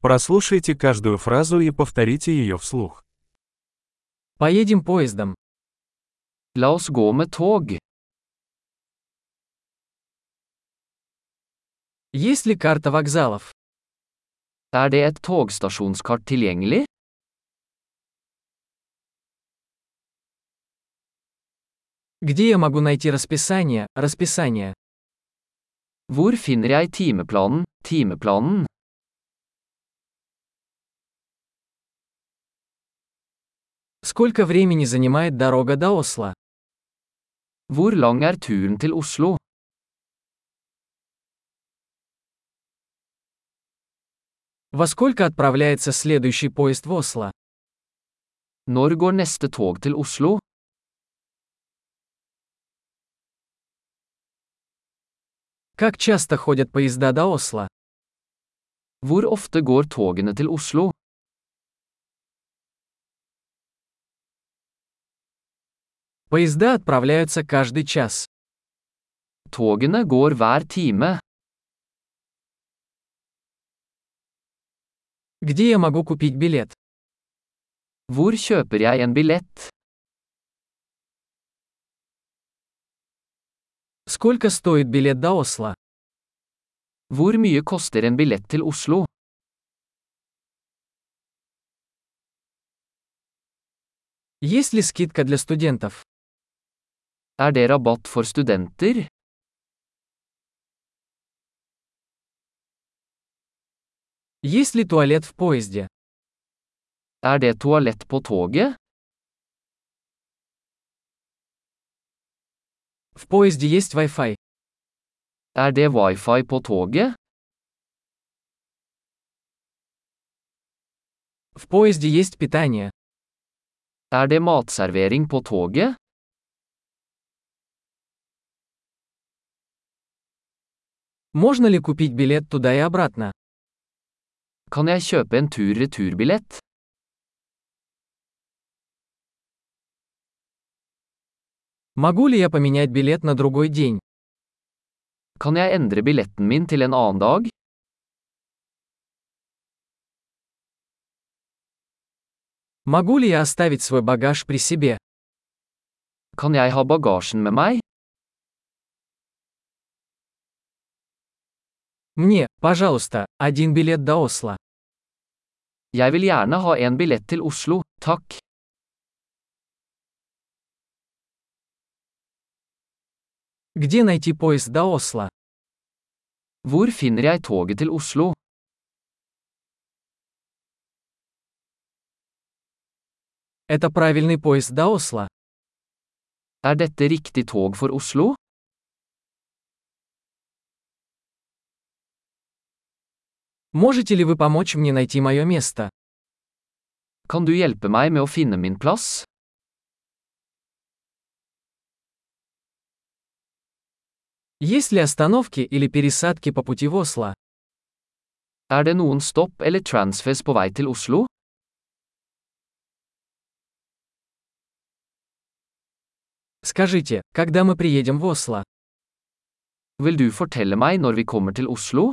Прослушайте каждую фразу и повторите ее вслух. Поедем поездом. La oss gå med tog. Есть ли карта вокзалов? Er det et togstasjonskart tilgjengelig? Где я могу найти расписание, расписание? Hvor finner jeg timeplanen, timeplanen? Сколько времени занимает дорога до Осло? Hvor lang er turen til Oslo? Во сколько отправляется следующий поезд в Осло? Når går neste tog til Oslo? Как часто ходят поезда до Осло? Hvor ofte går togene til Oslo? Поезда отправляются каждый час. Togene går hver time. Где я могу купить билет? Hvor kjøper jeg en billett? Сколько стоит билет до Осло? Hvor mye koster en billett til Oslo? Есть ли скидка для студентов? Er det rabatt for studenter? Есть ли туалет в поезде? Er det toalett på toget? В поезде есть Wi-Fi. Er det wifi på toget? В поезде есть питание. Er det matservering på toget? Можно ли купить билет туда и обратно? Kan jeg kjøpe en tur-returbillett? Могу ли я поменять билет на другой день? Kan jeg endre billetten min til en annen dag? Могу ли я оставить свой багаж при себе? Kan jeg ha bagasjen med meg? Мне, пожалуйста, один билет до Осло. Jeg vil gjerne ha en billett til Oslo, takk. Где найти поезд до Осло? Hvor finner jeg toget til Oslo? Это правильный поезд до Осло. Er dette riktig tog for Oslo? Можете ли вы помочь мне найти мое место? Kan du hjelpe meg med å finne min plass? Есть ли остановки или пересадки по пути в Осло? Er det noen stopp eller transfers på vei til Oslo? Скажите, когда мы приедем в Осло? Vil du fortelle meg når vi kommer til Oslo?